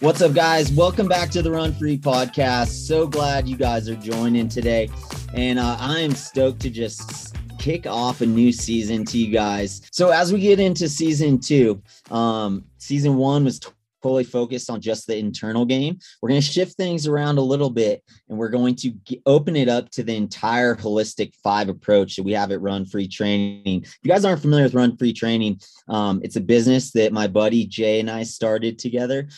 What's up, guys? Welcome back to the Run Free podcast. So glad you guys are joining today. And uh, I am stoked to just kick off a new season to you guys. So, as we get into season two, um, season one was totally focused on just the internal game. We're going to shift things around a little bit and we're going to get, open it up to the entire holistic five approach that we have at Run Free Training. If you guys aren't familiar with Run Free Training, um, it's a business that my buddy Jay and I started together.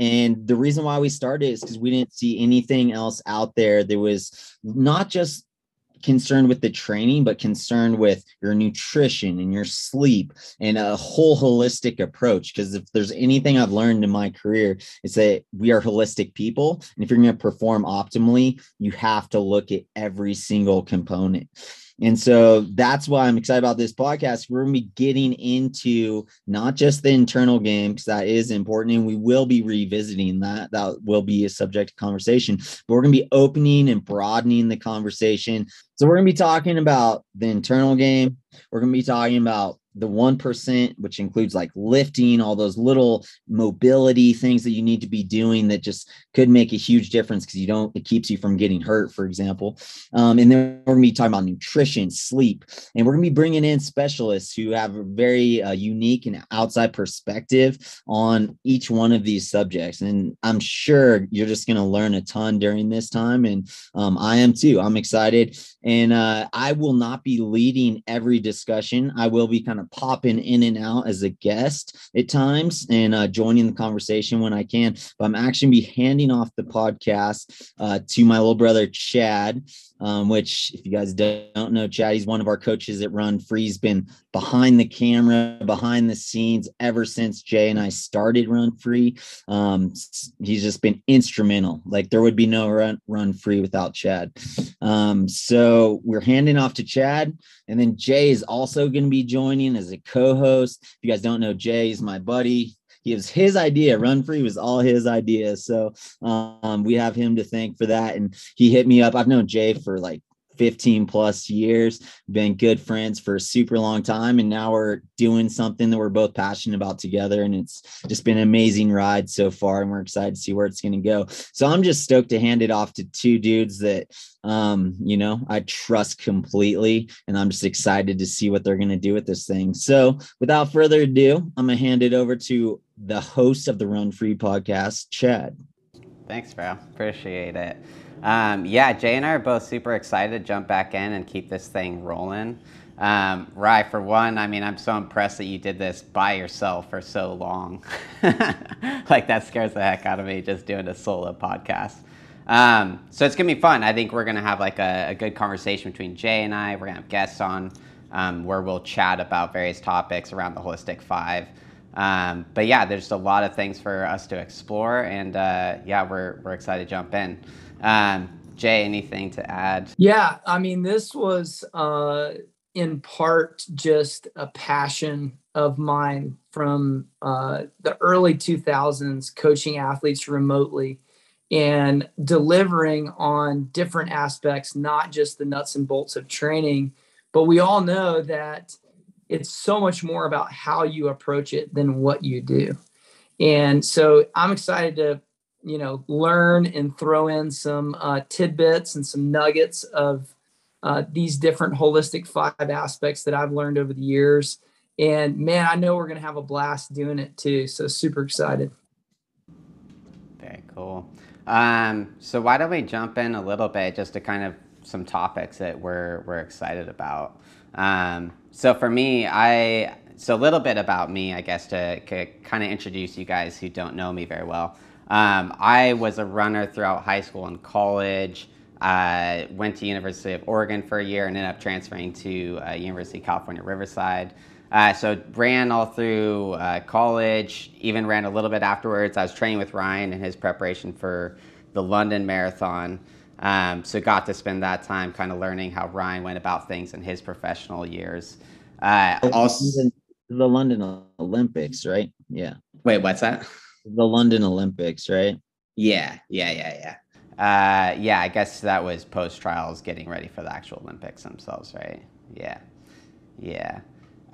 And the reason why we started is because we didn't see anything else out there that was not just concerned with the training, but concerned with your nutrition and your sleep and a whole holistic approach. Because if there's anything I've learned in my career, it's that we are holistic people. And if you're going to perform optimally, you have to look at every single component. And so that's why I'm excited about this podcast. We're going to be getting into not just the internal game, because that is important. And we will be revisiting that. That will be a subject of conversation. But we're going to be opening and broadening the conversation. So we're going to be talking about the internal game. We're going to be talking about the 1%, which includes like lifting, all those little mobility things that you need to be doing that just could make a huge difference because you don't, it keeps you from getting hurt, for example. Um, and then we're going to be talking about nutrition, sleep, and we're going to be bringing in specialists who have a very uh, unique and outside perspective on each one of these subjects. And I'm sure you're just going to learn a ton during this time. And um, I am too. I'm excited. And uh, I will not be leading every discussion. I will be kind of popping in and out as a guest at times and uh, joining the conversation when I can. But I'm actually be handing off the podcast uh, to my little brother Chad um, which if you guys don't know chad he's one of our coaches at run free he's been behind the camera behind the scenes ever since jay and i started run free. Um, he's just been instrumental. Like there would be no run, run free without chad. Um, so we're handing off to chad and then jay is also going to be joining as a co-host. If you guys don't know jay is my buddy was his idea. Run free was all his idea. So um, we have him to thank for that. And he hit me up. I've known Jay for like 15 plus years, been good friends for a super long time. And now we're doing something that we're both passionate about together. And it's just been an amazing ride so far. And we're excited to see where it's going to go. So I'm just stoked to hand it off to two dudes that, um, you know, I trust completely. And I'm just excited to see what they're going to do with this thing. So without further ado, I'm going to hand it over to the host of the Run Free podcast, Chad. Thanks, bro. Appreciate it. Um, yeah, Jay and I are both super excited to jump back in and keep this thing rolling. Um, Rye, for one, I mean, I'm so impressed that you did this by yourself for so long. like, that scares the heck out of me just doing a solo podcast. Um, so it's gonna be fun. I think we're gonna have like a, a good conversation between Jay and I. We're gonna have guests on um, where we'll chat about various topics around the Holistic Five. Um, but yeah, there's a lot of things for us to explore, and uh, yeah, we're, we're excited to jump in. Um, Jay, anything to add? Yeah, I mean, this was uh, in part just a passion of mine from uh, the early 2000s, coaching athletes remotely and delivering on different aspects, not just the nuts and bolts of training. But we all know that it's so much more about how you approach it than what you do. And so I'm excited to, you know, learn and throw in some uh, tidbits and some nuggets of uh, these different holistic five aspects that I've learned over the years. And man, I know we're to have a blast doing it too. So super excited. Very cool. Um, so why don't we jump in a little bit just to kind of some topics that we're, we're excited about. Um, so for me, I so a little bit about me, I guess, to, to kind of introduce you guys who don't know me very well. Um, I was a runner throughout high school and college. Uh, went to University of Oregon for a year and ended up transferring to uh, University of California, Riverside. Uh, so ran all through uh, college, even ran a little bit afterwards. I was training with Ryan in his preparation for the London Marathon. Um, so got to spend that time kind of learning how Ryan went about things in his professional years. Uh, also, the London Olympics, right? Yeah. Wait, what's that? The London Olympics, right? Yeah, yeah, yeah, yeah. Uh, yeah, I guess that was post trials, getting ready for the actual Olympics themselves, right? Yeah, yeah.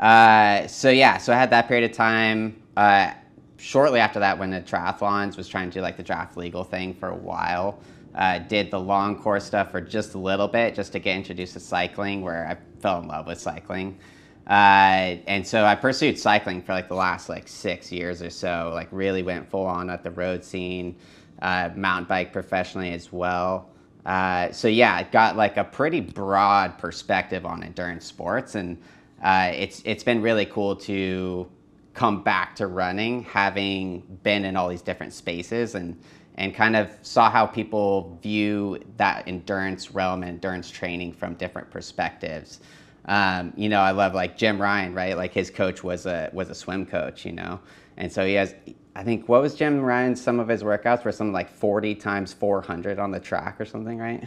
Uh, so yeah, so I had that period of time. Uh, shortly after that, when the triathlons was trying to do like the draft legal thing for a while, uh, did the long course stuff for just a little bit, just to get introduced to cycling, where I fell in love with cycling. Uh, and so I pursued cycling for like the last like six years or so. Like really went full on at the road scene, uh, mountain bike professionally as well. Uh, so yeah, I got like a pretty broad perspective on endurance sports, and uh, it's it's been really cool to come back to running, having been in all these different spaces and and kind of saw how people view that endurance realm and endurance training from different perspectives. Um, you know, I love like Jim Ryun, right? Like his coach was a was a swim coach, you know, and so he has. I think what was Jim Ryun? Some of his workouts were something like forty times four hundred on the track or something, right?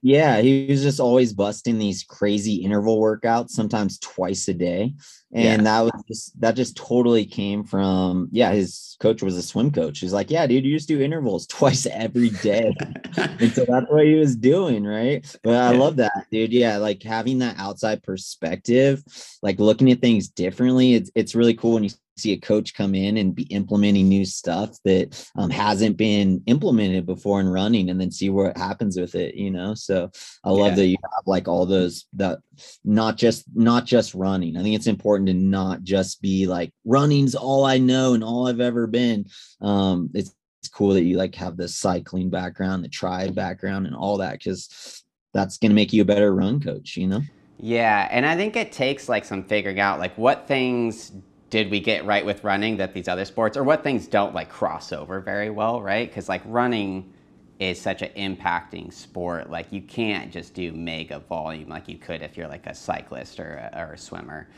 Yeah, he was just always busting these crazy interval workouts, sometimes twice a day. And yeah. that was just that just totally came from yeah, his coach was a swim coach. He's like, Yeah, dude, you just do intervals twice every day. and so that's what he was doing, right? But I yeah. love that, dude. Yeah, like having that outside perspective, like looking at things differently, it's it's really cool when you see a coach come in and be implementing new stuff that um, hasn't been implemented before in running and then see what happens with it you know? So i love yeah. that you have like all those that not just not just running. I think it's important to not just be like running's all i know and all i've ever been. Um it's, it's cool that you like have the cycling background the tribe background and all that because that's going to make you a better run coach you know? Yeah, and I think it takes like some figuring out like what things did we get right with running that these other sports or what things don't like cross over very well right? Because like running is such an impacting sport. Like you can't just do mega volume like you could if you're like a cyclist or a, or a swimmer.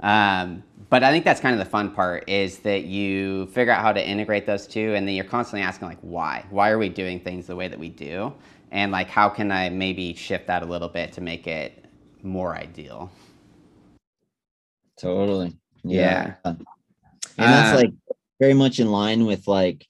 Um, but i think that's kind of the fun part is that you figure out how to integrate those two and then you're constantly asking like why? Why are we doing things the way that we do? And like how can i maybe shift that a little bit to make it more ideal? Totally yeah. And that's uh, like very much in line with like,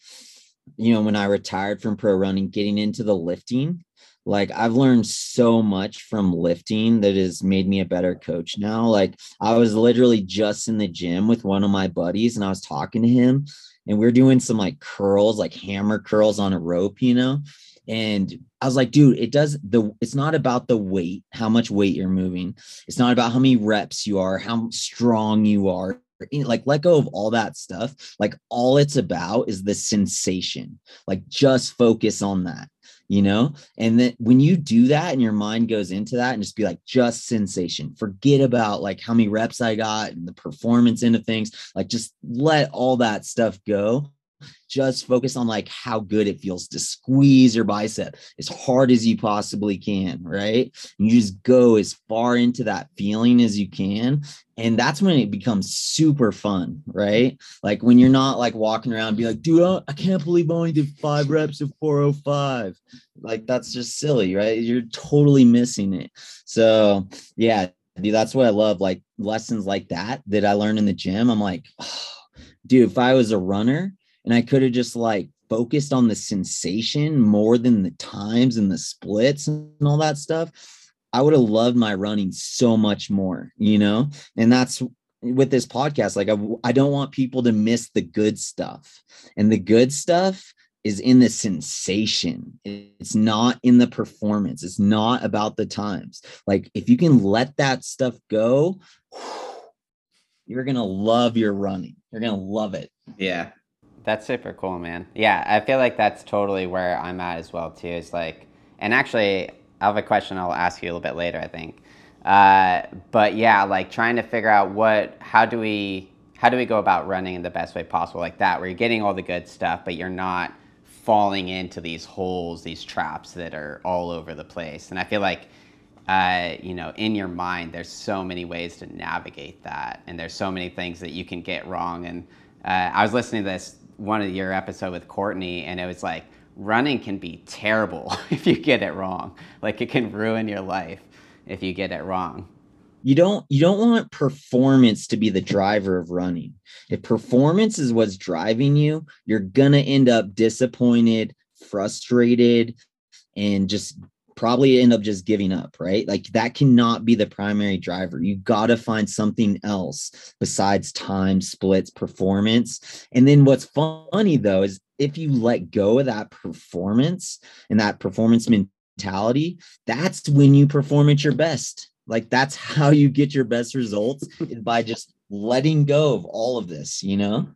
you know, when I retired from pro running, getting into the lifting. Like I've learned so much from lifting that has made me a better coach now. Like I was literally just in the gym with one of my buddies and I was talking to him and we are doing some like curls, like hammer curls on a rope, you know. And I was like, dude, it does the it's not about the weight, how much weight you're moving. It's not about how many reps you are, how strong you are. Eh, like, let go of all that stuff. Like, all it's about is the sensation. Like, just focus on that, you know? And then when you do that and your mind goes into that and just be like, just sensation, forget about like how many reps I got and the performance into things. Like, just let all that stuff go just focus on like how good it feels to squeeze your bicep as hard as you possibly can right? And you just go as far into that feeling as you can and that's when it becomes super fun right? Like when you're not like walking around be like dude i can't believe i only did five reps of 405 like that's just silly right? You're totally missing it. So yeah dude that's what i love like lessons like that that i learned in the gym. I'm like oh, dude if i was a runner and I could have just like focused on the sensation more than the times and the splits and all that stuff, I would have loved my running so much more, you know? And that's with this podcast. Like, I, I don't want people to miss the good stuff. And the good stuff is in the sensation. It's not in the performance. It's not about the times. Like, if you can let that stuff go, you're going to love your running. You're going to love it. Yeah. That's super cool, man. Yeah, I feel like that's totally where I'm at as well too. Is like, and actually, I have a question I'll ask you a little bit later. I think, uh, but yeah, like trying to figure out what, how do we, how do we go about running in the best way possible, like that, where you're getting all the good stuff, but you're not falling into these holes, these traps that are all over the place. And I feel like, uh, you know, in your mind, there's so many ways to navigate that, and there's so many things that you can get wrong. And uh, I was listening to this one of your episode with Courtney, and it was like running can be terrible if you get it wrong. Like it can ruin your life if you get it wrong. You don't you don't want performance to be the driver of running. If performance is what's driving you, you're gonna end up disappointed, frustrated, and just probably end up just giving up, right? Like that cannot be the primary driver. You got to find something else besides time, splits, performance. And then what's funny though is if you let go of that performance and that performance mentality, that's when you perform at your best. Like that's how you get your best results by just letting go of all of this, you know?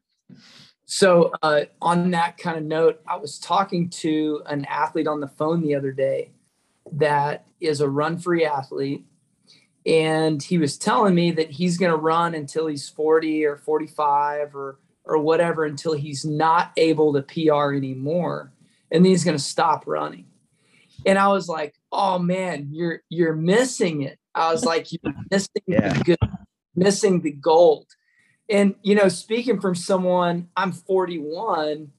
So, uh, on that kind of note, I was talking to an athlete on the phone the other day that is a run free athlete. And he was telling me that he's going to run until he's 40 or 45 or, or whatever until he's not able to PR anymore. And then he's going to stop running. And I was like, oh man, you're you're missing it. I was like, you're missing yeah. the good, missing the gold. And you know, speaking from someone, I'm 41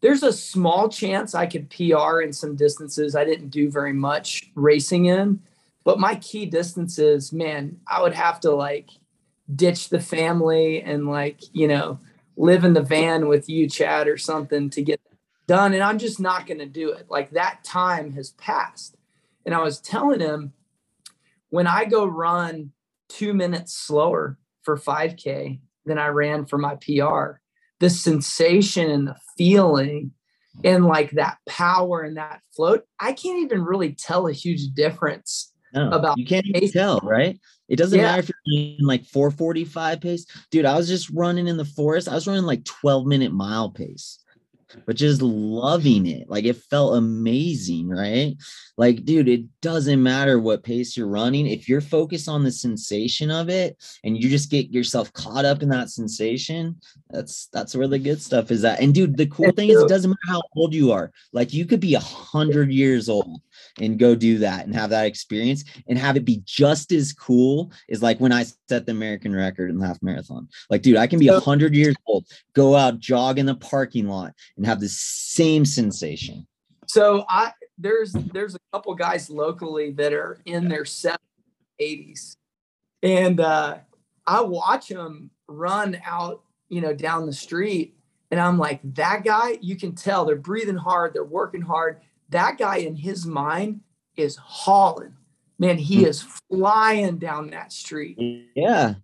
there's a small chance I could PR in some distances I didn't do very much racing in. But my key distances, man, I would have to like ditch the family and like, you know, live in the van with you, Chad, or something to get done. And I'm just not going to do it. Like that time has passed. And I was telling him when I go run two minutes slower for 5K than I ran for my PR, the sensation and the feeling and like that power and that float, I can't even really tell a huge difference no, about you can't even tell, right? It doesn't yeah. matter if you're in like 445 pace. Dude, I was just running in the forest. I was running like 12 minute mile pace but just loving it. Like it felt amazing, right? Like, dude, it doesn't matter what pace you're running. If you're focused on the sensation of it and you just get yourself caught up in that sensation, that's that's where the good stuff is at. And dude, the cool thing is it doesn't matter how old you are. Like you could be a hundred years old and go do that and have that experience and have it be just as cool as like when I set the American record in the half marathon. Like, dude, I can be a hundred years old, go out, jog in the parking lot, and have the same sensation. So I there's there's a couple guys locally that are in their 70s, 80s, and uh, I watch them run out, you know, down the street, and I'm like, that guy, you can tell they're breathing hard, they're working hard, that guy in his mind is hauling. Man, he hmm. is flying down that street. Yeah.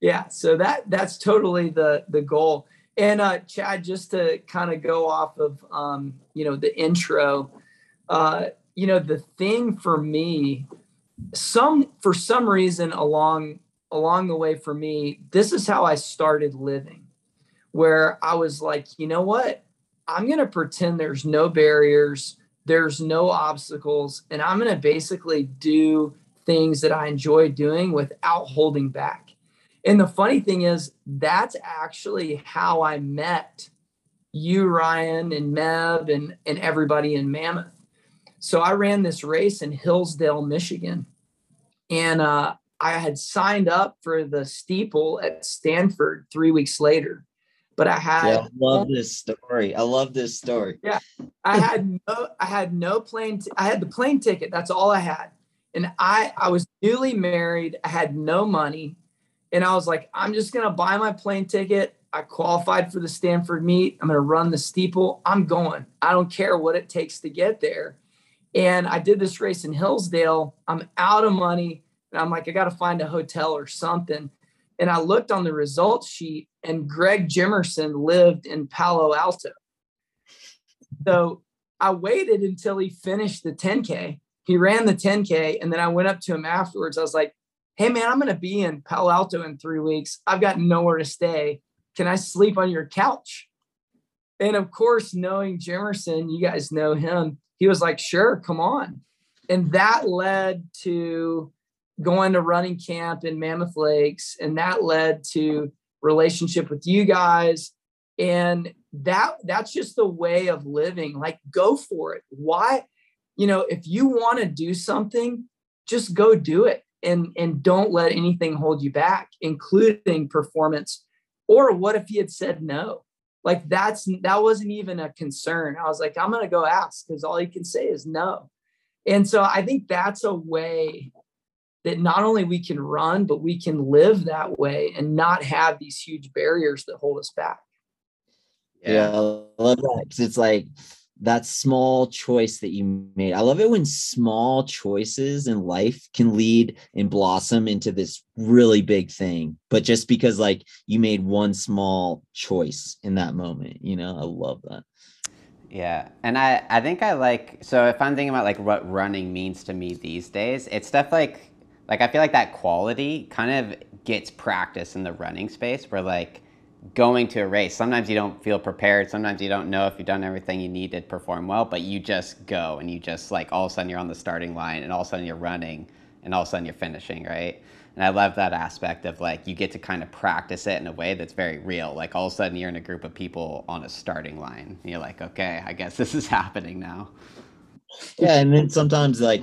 Yeah. So that that's totally the the goal. And uh Chad, just to kind of go off of um, you know, the intro, uh, you know, the thing for me, some for some reason along along the way for me, this is how I started living, where I was like, you know what? I'm gonna pretend there's no barriers there's no obstacles and i'm going to basically do things that i enjoy doing without holding back. And the funny thing is that's actually how i met you ryan and Meb and, and everybody in mammoth. So i ran this race in hillsdale michigan and uh, i had signed up for the steeple at stanford three weeks later but I had yeah, I love this story. I love this story. Yeah. I had no I had no plane t- I had the plane ticket. That's all I had. And I I was newly married. I had no money. And I was like, I'm just gonna buy my plane ticket. I qualified for the Stanford meet. I'm gonna run the steeple. I'm going. I don't care what it takes to get there. And I did this race in Hillsdale. I'm out of money. And I'm like, I got to find a hotel or something. And I looked on the results sheet, and Greg Jimerson lived in Palo Alto. So I waited until he finished the 10K. He ran the 10K, and then I went up to him afterwards. I was like, Hey, man, I'm going to be in Palo Alto in three weeks. I've got nowhere to stay. Can I sleep on your couch? And of course, knowing Jimerson, you guys know him, he was like, Sure, come on. And that led to going to running camp in Mammoth Lakes, and that led to relationship with you guys. And that that's just the way of living. Like, go for it. Why? You know, if you want to do something, just go do it and and don't let anything hold you back, including performance. Or what if he had said no? Like that's that wasn't even a concern. I was like, I'm gonna go ask because all he can say is no. And so I think that's a way that not only we can run, but we can live that way and not have these huge barriers that hold us back. Yeah, I love that. It's like that small choice that you made. I love it when small choices in life can lead and blossom into this really big thing. But just because like you made one small choice in that moment, you know, I love that. Yeah. And I, I think I like, so if I'm thinking about like what running means to me these days, it's stuff like, like I feel like that quality kind of gets practice in the running space where like going to a race, sometimes you don't feel prepared. Sometimes you don't know if you've done everything you need to perform well, but you just go and you just like all of a sudden you're on the starting line and all of a sudden you're running and all of a sudden you're finishing, right? And I love that aspect of like you get to kind of practice it in a way that's very real. Like all of a sudden you're in a group of people on a starting line. And you're like, okay, I guess this is happening now. Yeah, and then sometimes like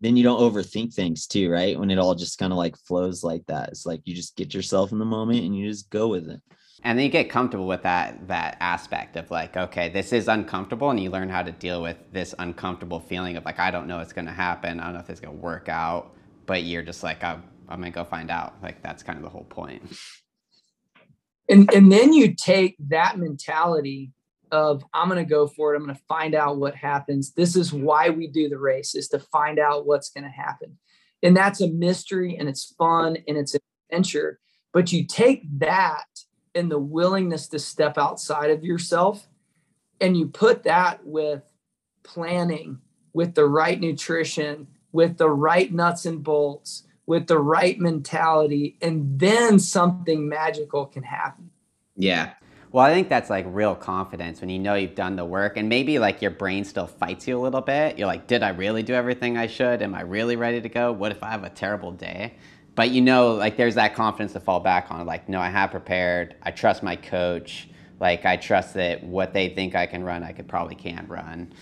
then you don't overthink things too, right? When it all just kind of like flows like that. It's like you just get yourself in the moment and you just go with it. And then you get comfortable with that that aspect of like, okay, this is uncomfortable, and you learn how to deal with this uncomfortable feeling of like, I don't know what's going to happen, I don't know if it's going to work out, but you're just like, oh, I'm, I'm going to go find out. Like that's kind of the whole point. And and then you take that mentality of I'm going to go for it. I'm going to find out what happens. This is why we do the race is to find out what's going to happen. And that's a mystery and it's fun and it's an adventure. But you take that and the willingness to step outside of yourself and you put that with planning, with the right nutrition, with the right nuts and bolts, with the right mentality, and then something magical can happen. Yeah. Well, I think that's like real confidence when you know you've done the work and maybe like your brain still fights you a little bit. You're like, did I really do everything I should? Am I really ready to go? What if I have a terrible day? But you know, like there's that confidence to fall back on. Like, no, I have prepared. I trust my coach. Like, I trust that what they think I can run, I could probably can run.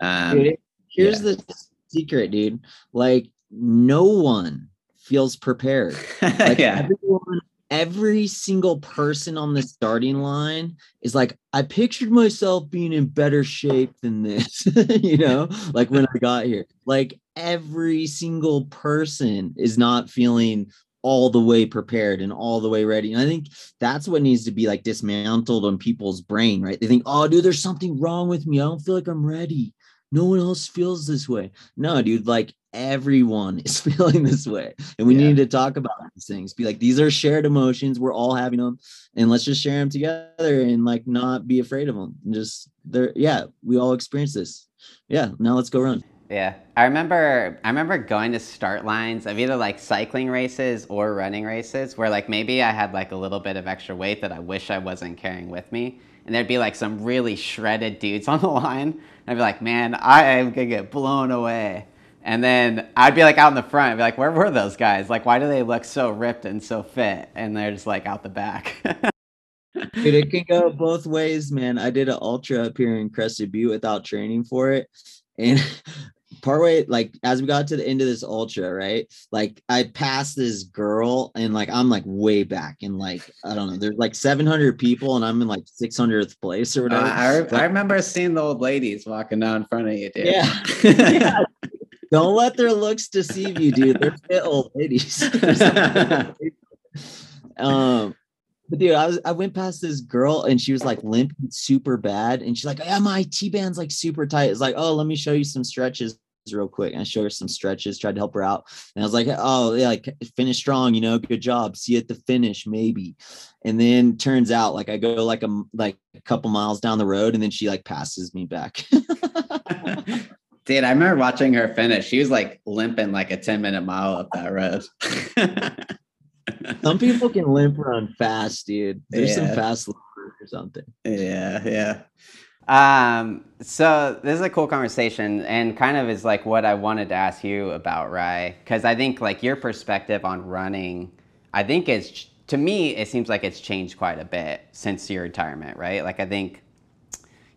Um, dude, here's yeah. the secret, dude. Like, no one feels prepared. Like, yeah. everyone every single person on the starting line is like, I pictured myself being in better shape than this, you know, like when I got here. Like every single person is not feeling all the way prepared and all the way ready. And I think that's what needs to be like dismantled on people's brain, right? They think, oh, dude, there's something wrong with me. I don't feel like I'm ready. No one else feels this way. No, dude, like everyone is feeling this way. And we yeah. need to talk about these things. Be like these are shared emotions. We're all having them. And let's just share them together and like not be afraid of them and just there yeah we all experience this. Yeah now let's go run. Yeah. I remember i remember going to start lines of either like cycling races or running races where like maybe i had like a little bit of extra weight that i wish i wasn't carrying with me. And there'd be like some really shredded dudes on the line. And i'd be like man i am gonna get blown away and then I'd be like out in the front, I'd be like, where were those guys? Like, why do they look so ripped and so fit? And they're just like out the back. Dude, it can go both ways, man. I did an ultra up here in Crested Butte without training for it. And partway, like as we got to the end of this ultra, right? Like I passed this girl and like I'm like way back and like I don't know, there's like 700 people and I'm in like 600th place or whatever. Uh, I, re- I remember seeing the old ladies walking down in front of you, dude. Yeah. yeah. Don't let their looks deceive you, dude. They're fit old ladies. um, but dude, I was I went past this girl and she was like limping super bad, and she's like, "Yeah, my IT band's like super tight." It's like, "Oh, let me show you some stretches." real quick and I showed her some stretches, tried to help her out. And I was like, oh, yeah, like finish strong, you know, good job. See you at the finish, maybe. And then turns out like I go like a like a couple miles down the road and then she like passes me back. Dude, I remember watching her finish. She was like limping like a 10 minute mile up that road. some people can limp run fast, dude. There's yeah. some fast or something. Yeah, yeah. Um, so this is a cool conversation and kind of is like what I wanted to ask you about, Rye. Cause I think like your perspective on running, I think is to me, it seems like it's changed quite a bit since your retirement, right? Like I think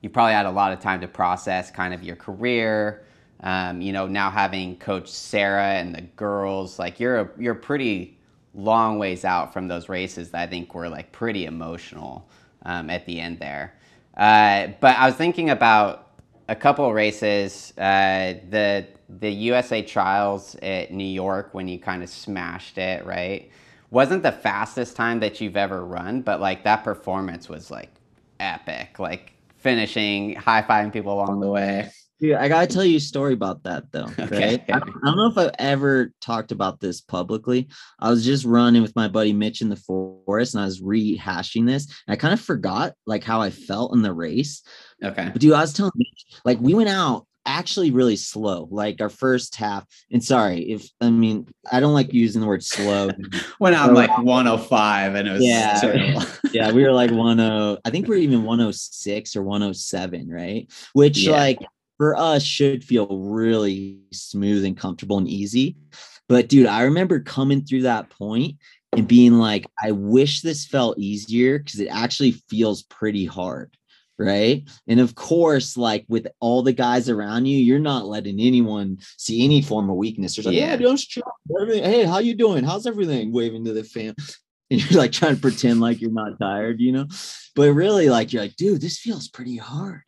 you probably had a lot of time to process kind of your career. Um, you know, now having Coach Sarah and the girls, like you're a, you're pretty long ways out from those races that I think were like pretty emotional um, at the end there. Uh, but I was thinking about a couple races, uh, the the USA Trials at New York when you kind of smashed it, right? Wasn't the fastest time that you've ever run, but like that performance was like epic. Like finishing, high fiving people along the way. Dude, I gotta tell you a story about that though. Okay. I, I, don't know if I've ever talked about this publicly. I was just running with my buddy Mitch in the forest and I was rehashing this. And I kind of forgot like how I felt in the race. Okay. But dude, I was telling Mitch, like we went out actually really slow, like our first half. And sorry if I mean I don't like using the word slow. Went out like 105 and it was yeah, yeah, we were like 10. I think we are even 106 or 107, right? Which yeah. like for us should feel really smooth and comfortable and easy. But dude, I remember coming through that point and being like, I wish this felt easier because it actually feels pretty hard. Right. And of course, like with all the guys around you, you're not letting anyone see any form of weakness. You're like, yeah, don't Hey, how you doing? How's everything? Waving to the fam. And you're like trying to pretend like you're not tired, you know? But really, like, you're like, dude, this feels pretty hard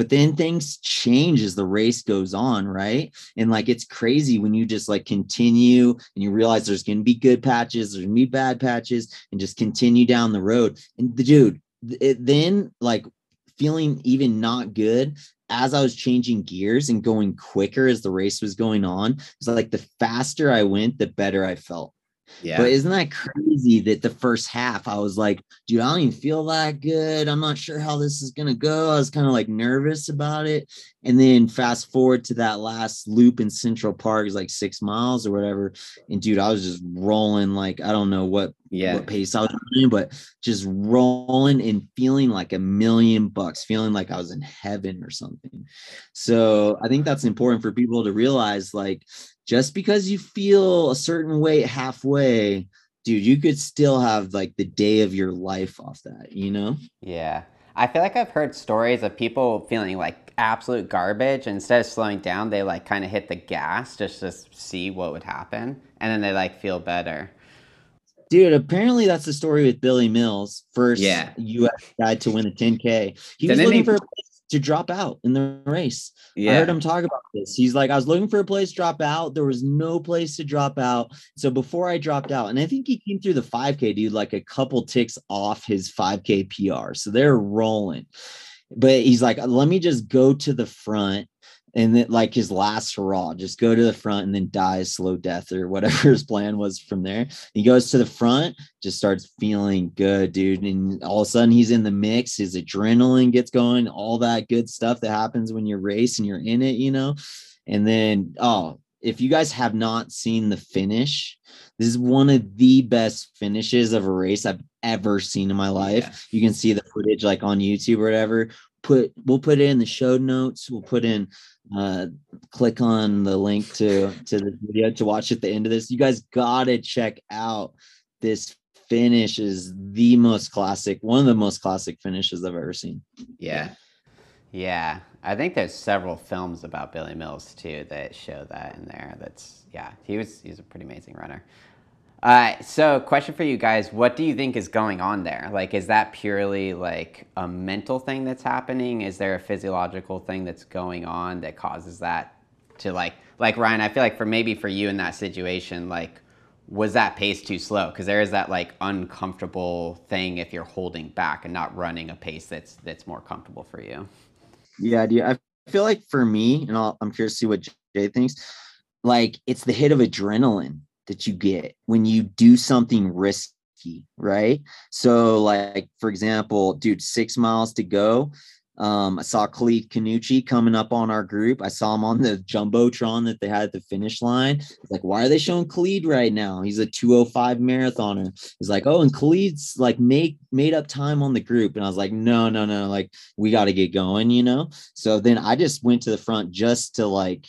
but then things change as the race goes on right and like it's crazy when you just like continue and you realize there's going to be good patches there's going to be bad patches and just continue down the road and the dude it then like feeling even not good as I was changing gears and going quicker as the race was going on, it's like the faster I went, the better I felt. Yeah. But isn't that crazy that the first half I was like, dude, I don't even feel that good. I'm not sure how this is gonna go. I was kind of like nervous about it. And then fast forward to that last loop in Central Park is like six miles or whatever. And dude, I was just rolling like I don't know what yeah what pace I was doing, but just rolling and feeling like a million bucks, feeling like I was in heaven or something. So I think that's important for people to realize like just because you feel a certain way halfway, dude, you could still have like the day of your life off that, you know? Yeah. I feel like I've heard stories of people feeling like absolute garbage. Instead of slowing down, they like kind of hit the gas just to see what would happen. And then they like feel better. Dude, apparently that's the story with Billy Mills, first yeah. US guy to win the 10K. He Didn't was looking he... for a to drop out in the race. Yeah. I heard him talk about this. He's like, I was looking for a place to drop out. There was no place to drop out. So before I dropped out, and I think he came through the 5K, dude, like a couple ticks off his 5K PR. So they're rolling. But he's like, let me just go to the front and then like his last hurrah, just go to the front and then die a slow death or whatever his plan was from there. He goes to the front, just starts feeling good, dude. And all of a sudden he's in the mix, his adrenaline gets going, all that good stuff that happens when you race and you're in it, you know. And then, oh, if you guys have not seen the finish, this is one of the best finishes of a race I've ever seen in my life. Yeah. You can see the footage like on YouTube or whatever. Put we'll put it in the show notes. We'll put in uh, click on the link to to the video to watch at the end of this. You guys gotta check out this finish is the most classic, one of the most classic finishes I've ever seen. Yeah. Yeah. I think there's several films about Billy Mills too that show that in there. That's yeah, he was he's a pretty amazing runner. Uh, so, question for you guys: What do you think is going on there? Like, is that purely like a mental thing that's happening? Is there a physiological thing that's going on that causes that to like, like Ryan? I feel like for maybe for you in that situation, like, was that pace too slow? Because there is that like uncomfortable thing if you're holding back and not running a pace that's that's more comfortable for you. Yeah, I feel like for me, and i am curious to see what Jay thinks. Like, it's the hit of adrenaline that you get when you do something risky, right? So, like for example, dude, six miles to go. Um, I saw Khalid Khannouchi coming up on our group. I saw him on the jumbotron that they had at the finish line. Like, why are they showing Khalid right now? He's a 205 marathoner. He's like, oh, and Khalid's like make made up time on the group. And I was like, no, no, no, like we got to get going, you know. So then I just went to the front just to like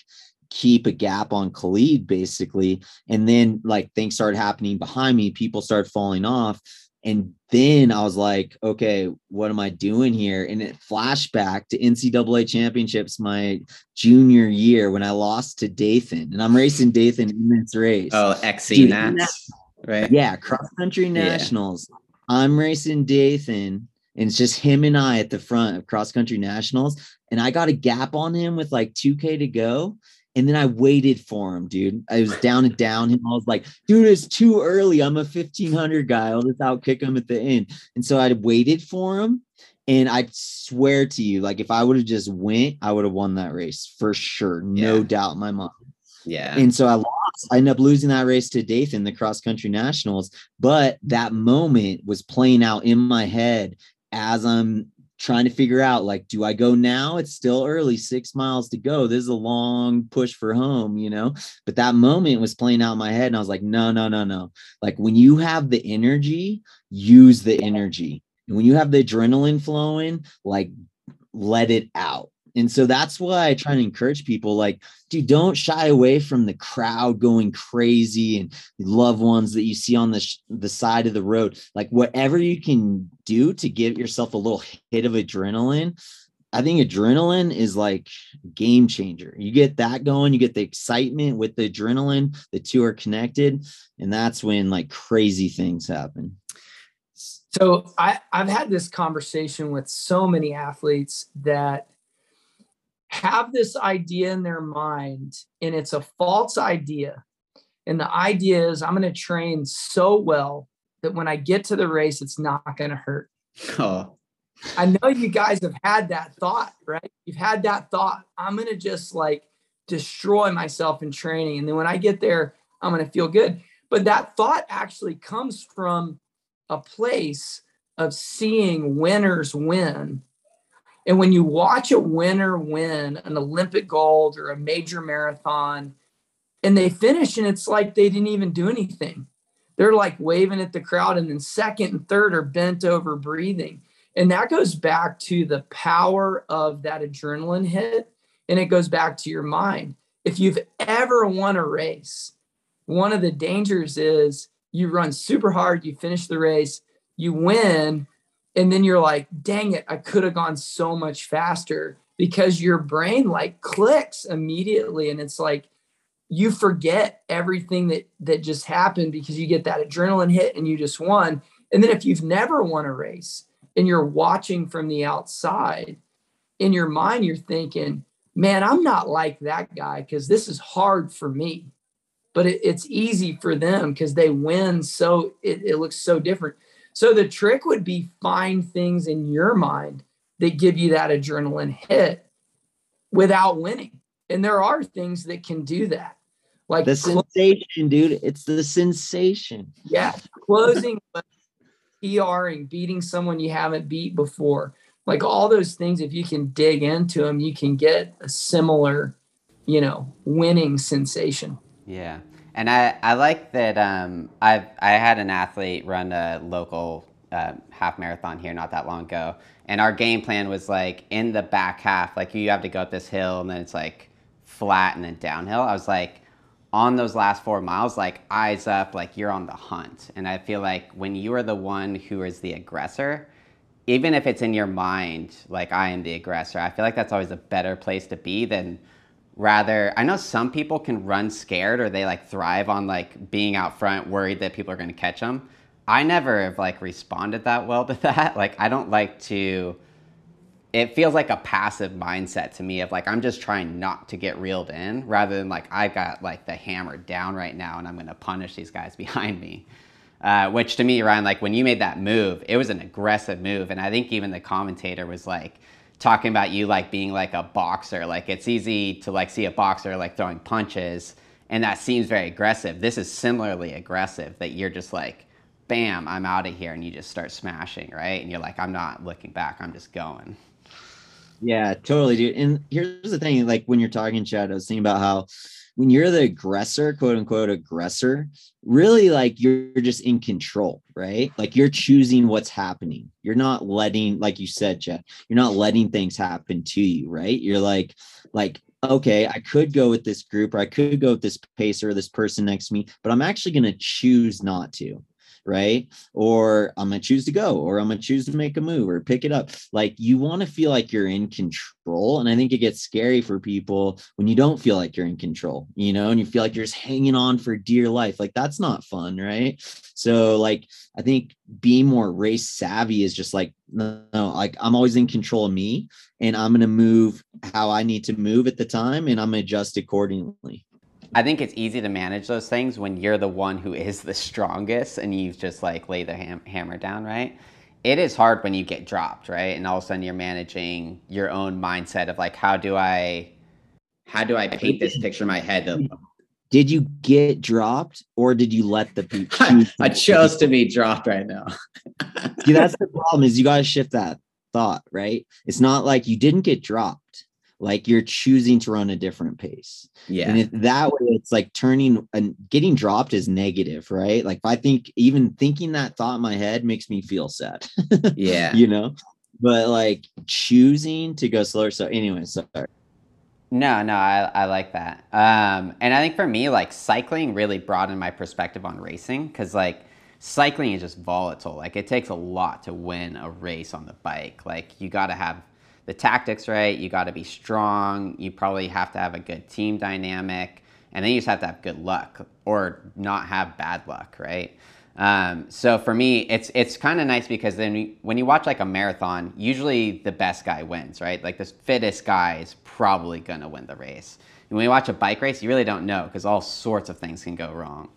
keep a gap on Khalid basically. And then like things started happening behind me, people started falling off. And then I was like, okay, what am I doing here? And it flashback to NCAA championships my junior year when I lost to Dathan. And I'm racing Dathan in this race. Oh, XC Nats, right? Yeah, cross country nationals. Yeah. I'm racing Dathan and it's just him and I at the front of cross country nationals. And I got a gap on him with like 2K to go. And then I waited for him, dude. I was down and down him. I was like, dude, it's too early. I'm a 1500 guy. I'll just outkick him at the end. And so I waited for him. And I swear to you, like if I would have just went, I would have won that race for sure. No Yeah. doubt in my mind. Yeah. And so I lost. I ended up losing that race to Dathan, the cross country nationals. But that moment was playing out in my head as I'm trying to figure out like, do I go now? It's still early, six miles to go. This is a long push for home, you know? But that moment was playing out in my head. And I was like, no, no, no, no. Like when you have the energy, use the energy. And when you have the adrenaline flowing, like let it out. And so that's why I try to encourage people like, dude, don't shy away from the crowd going crazy and loved ones that you see on the sh- the side of the road. Like whatever you can do to give yourself a little hit of adrenaline. I think adrenaline is like game changer. You get that going, you get the excitement with the adrenaline, the two are connected, and that's when like crazy things happen. So I, I've had this conversation with so many athletes that have this idea in their mind, and it's a false idea. And the idea is I'm going to train so well that when I get to the race, it's not going to hurt. Oh. I know you guys have had that thought, right? You've had that thought. I'm going to just like destroy myself in training. And then when I get there, I'm going to feel good. But that thought actually comes from a place of seeing winners win. And when you watch a winner win an Olympic gold or a major marathon, and they finish, and it's like they didn't even do anything. They're like waving at the crowd, and then second and third are bent over breathing. And that goes back to the power of that adrenaline hit. And it goes back to your mind. If you've ever won a race, one of the dangers is you run super hard, you finish the race, you win, and then you're like, dang it, I could have gone so much faster because your brain like clicks immediately. And it's like, you forget everything that that just happened because you get that adrenaline hit and you just won. And then if you've never won a race and you're watching from the outside, in your mind you're thinking, "Man, I'm not like that guy because this is hard for me." But it, it's easy for them because they win so it, it looks so different. So the trick would be find things in your mind that give you that adrenaline hit without winning. And there are things that can do that. Like The clo- sensation, dude. It's the sensation. yeah, closing, PRing, beating someone you haven't beat before. Like all those things, if you can dig into them, you can get a similar, you know, winning sensation. Yeah. And I, I like that um, I've, I had an athlete run a local uh, half marathon here not that long ago. And our game plan was like in the back half, like you have to go up this hill and then it's like flat and then downhill. I was like, on those last four miles, like eyes up, like you're on the hunt. And I feel like when you are the one who is the aggressor, even if it's in your mind, like I am the aggressor, I feel like that's always a better place to be than rather. I know some people can run scared or they like thrive on like being out front, worried that people are going to catch them. I never have like responded that well to that. Like I don't like to. It feels like a passive mindset to me of like I'm just trying not to get reeled in, rather than like I got like the hammer down right now and I'm going to punish these guys behind me. Uh, which to me, Ryan, like when you made that move, it was an aggressive move, and I think even the commentator was like talking about you like being like a boxer. Like it's easy to like see a boxer like throwing punches, and that seems very aggressive. This is similarly aggressive. That you're just like, bam, I'm out of here, and you just start smashing, right? And you're like, I'm not looking back. I'm just going. Yeah, totally, dude. And here's the thing: like when you're talking, Chad, I was thinking about how when you're the aggressor, quote unquote aggressor, really like you're just in control, right? Like you're choosing what's happening. You're not letting, like you said, Jeff, you're not letting things happen to you, right? You're like, like, okay, I could go with this group or I could go with this pacer or this person next to me, but I'm actually going to choose not to right? Or I'm gonna choose to go, or I'm gonna choose to make a move or pick it up. Like you want to feel like you're in control. And I think it gets scary for people when you don't feel like you're in control, you know, and you feel like you're just hanging on for dear life. Like that's not fun, right? So, like, I think being more race savvy is just like, no, no, like I'm always in control of me and I'm gonna move how I need to move at the time and I'm gonna adjust accordingly. I think it's easy to manage those things when you're the one who is the strongest and you just like lay the ham- hammer down, right? it is hard when you get dropped, right? And all of a sudden you're managing your own mindset of like, how do I, how do I paint this picture in my head? Of, did you get dropped or did you let the people? I chose to be dropped right now. See, that's the problem is you got to shift that thought, right? It's not like you didn't get dropped like you're choosing to run a different pace. Yeah. And if that way it's like turning and getting dropped is negative, right? Like if I think even thinking that thought in my head makes me feel sad. yeah. You know, but like choosing to go slower. So anyway, sorry. No, no, I, I like that. Um, and I think for me, like cycling really broadened my perspective on racing because like cycling is just volatile. Like it takes a lot to win a race on the bike. Like you got to have the tactics right. You got to be strong. You probably have to have a good team dynamic, and then you just have to have good luck or not have bad luck, right? Um, so for me, it's it's kind of nice because then we, when you watch like a marathon, usually the best guy wins, right? Like the fittest guy is probably gonna win the race. And when you watch a bike race, you really don't know because all sorts of things can go wrong.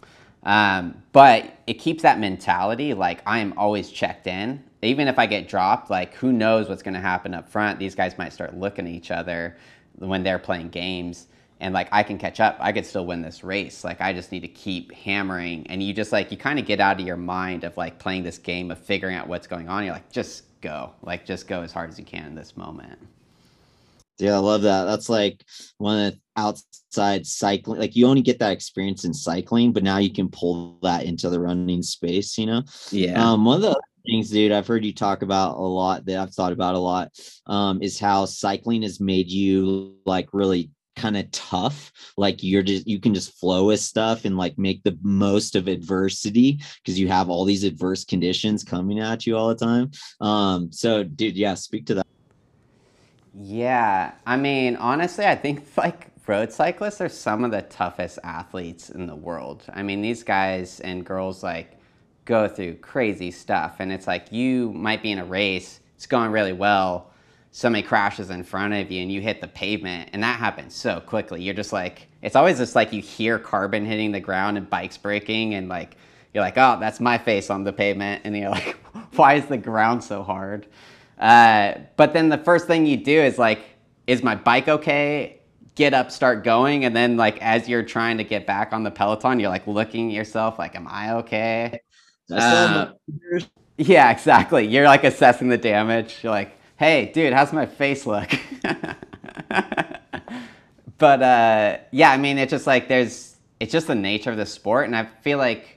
Um, but it keeps that mentality like I am always checked in even if I get dropped, like who knows what's going to happen up front? These guys might start looking at each other when they're playing games. And like I can catch up, I could still win this race. Like I just need to keep hammering. And you just like, you kind of get out of your mind of like playing this game of figuring out what's going on. You're like, just go, like just go as hard as you can in this moment. Yeah, I love that. That's like one of the outside cycling. Like you only get that experience in cycling, but now you can pull that into the running space, you know? Yeah. Um, one of the things, dude, I've heard you talk about a lot that I've thought about a lot um, is how cycling has made you like really kind of tough like you're just you can just flow with stuff and like make the most of adversity because you have all these adverse conditions coming at you all the time um so dude yeah speak to that yeah i mean honestly i think like road cyclists are some of the toughest athletes in the world i mean these guys and girls like go through crazy stuff. And it's like you might be in a race, it's going really well. Somebody crashes in front of you and you hit the pavement, and that happens so quickly. You're just like, it's always just like you hear carbon hitting the ground and bikes breaking, and like, you're like, oh, that's my face on the pavement. And you're like, why is the ground so hard? Uh, but then the first thing you do is like, is my bike okay? Get up, start going. And then, like, as you're trying to get back on the Peloton, you're like looking at yourself, like, am I okay? Uh, yeah, exactly. You're like assessing the damage. You're like, hey, dude, how's my face look? but uh, yeah, I mean, it's just like there's, it's just the nature of the sport. And I feel like,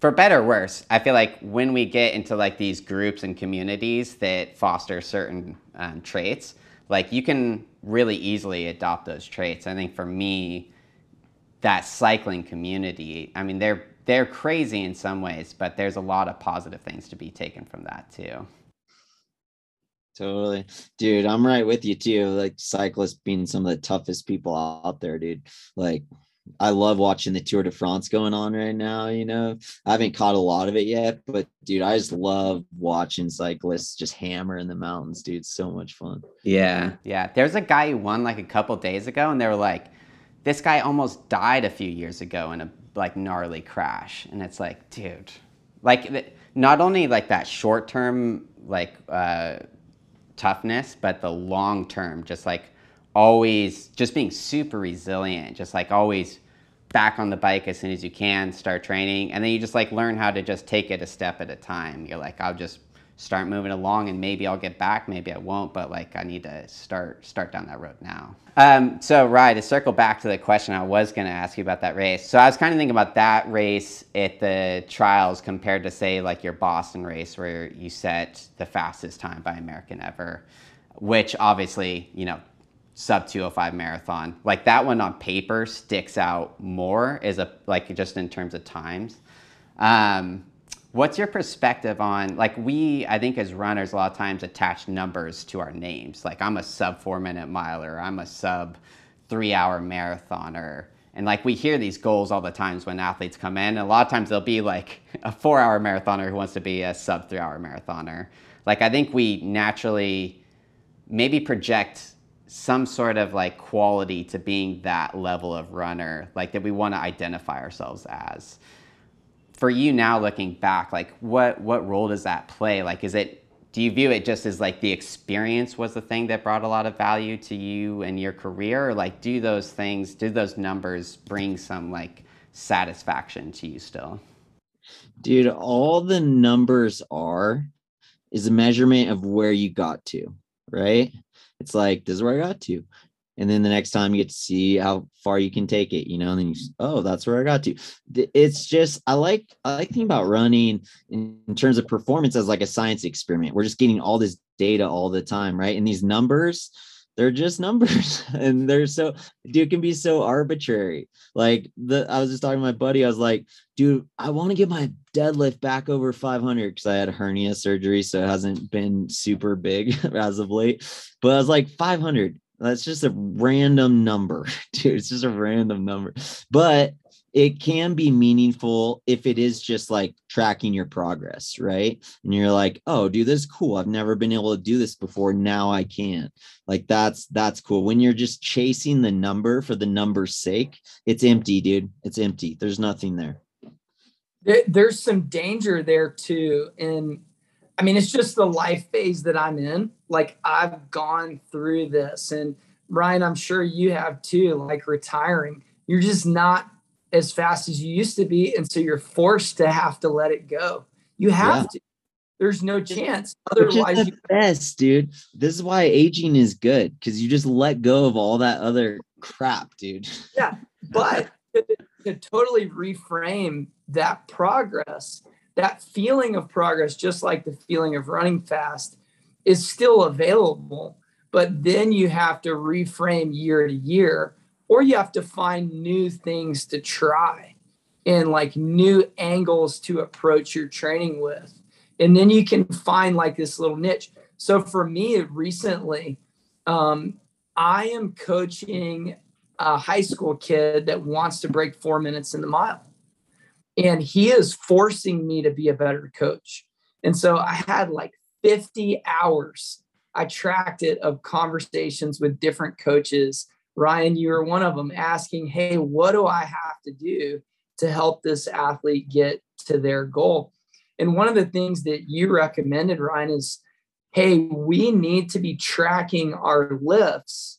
for better or worse, I feel like when we get into like these groups and communities that foster certain um, traits, like you can really easily adopt those traits. I think for me, that cycling community, I mean, they're they're crazy in some ways, but there's a lot of positive things to be taken from that too. Totally. Dude, I'm right with you too. Like cyclists being some of the toughest people out there, dude. Like I love watching the Tour de France going on right now. You know, I haven't caught a lot of it yet, but dude, I just love watching cyclists just hammer in the mountains, dude. So much fun. Yeah. Yeah. There's a guy who won like a couple days ago, and they were like, this guy almost died a few years ago in a like gnarly crash and it's like dude like not only like that short term like uh, toughness but the long term just like always just being super resilient just like always back on the bike as soon as you can start training and then you just like learn how to just take it a step at a time you're like i'll just start moving along and maybe I'll get back, maybe I won't, but like I need to start start down that road now. Um, so right, to circle back to the question I was gonna ask you about that race. So I was kind of thinking about that race at the trials compared to say like your Boston race where you set the fastest time by American ever, which obviously, you know, sub 205 marathon. Like that one on paper sticks out more is a like just in terms of times. Um, What's your perspective on like we I think as runners a lot of times attach numbers to our names. Like I'm a sub 4 minute miler, I'm a sub 3 hour marathoner. And like we hear these goals all the times when athletes come in. A lot of times they'll be like a 4 hour marathoner who wants to be a sub 3 hour marathoner. Like I think we naturally maybe project some sort of like quality to being that level of runner, like that we want to identify ourselves as for you now looking back, like what what role does that play? Like, is it do you view it just as like the experience was the thing that brought a lot of value to you and your career, or like do those things, do those numbers bring some like satisfaction to you still? Dude, all the numbers are is a measurement of where you got to, right? It's like this is where I got to. And then the next time you get to see how far you can take it you know and then you oh that's where i got to. It's just i like i like thinking about running in, in, terms of performance as like a science experiment. We're just getting all this data all the time right? And these numbers they're just numbers and they're so dude can be so arbitrary like the i was just talking to my buddy i was like dude i want to get my deadlift back over 500 because i had hernia surgery so it hasn't been super big as of late but i was like 500 that's just a random number, dude. It's just a random number. But it can be meaningful if it is just like tracking your progress, right? And you're like, oh, dude, this is cool. I've never been able to do this before. Now I can. Like that's that's cool. When you're just chasing the number for the number's sake, it's empty, dude. It's empty. There's nothing there. There's some danger there too. And I mean, it's just the life phase that I'm in. Like I've gone through this, and Ryan, I'm sure you have too. Like retiring, you're just not as fast as you used to be, and so you're forced to have to let it go. You have yeah. to. There's no chance. Otherwise, the you- best, dude. This is why aging is good because you just let go of all that other crap, dude. Yeah, but to, to totally reframe that progress that feeling of progress, just like the feeling of running fast, is still available. But then you have to reframe year to year, or you have to find new things to try and like new angles to approach your training with. And then you can find like this little niche. So for me, recently, um, I am coaching a high school kid that wants to break four minutes in the mile and he is forcing me to be a better coach. And so I had like 50 hours. I tracked it of conversations with different coaches. Ryan, you were one of them asking, Hey, what do I have to do to help this athlete get to their goal? And one of the things that you recommended, Ryan, is hey, we need to be tracking our lifts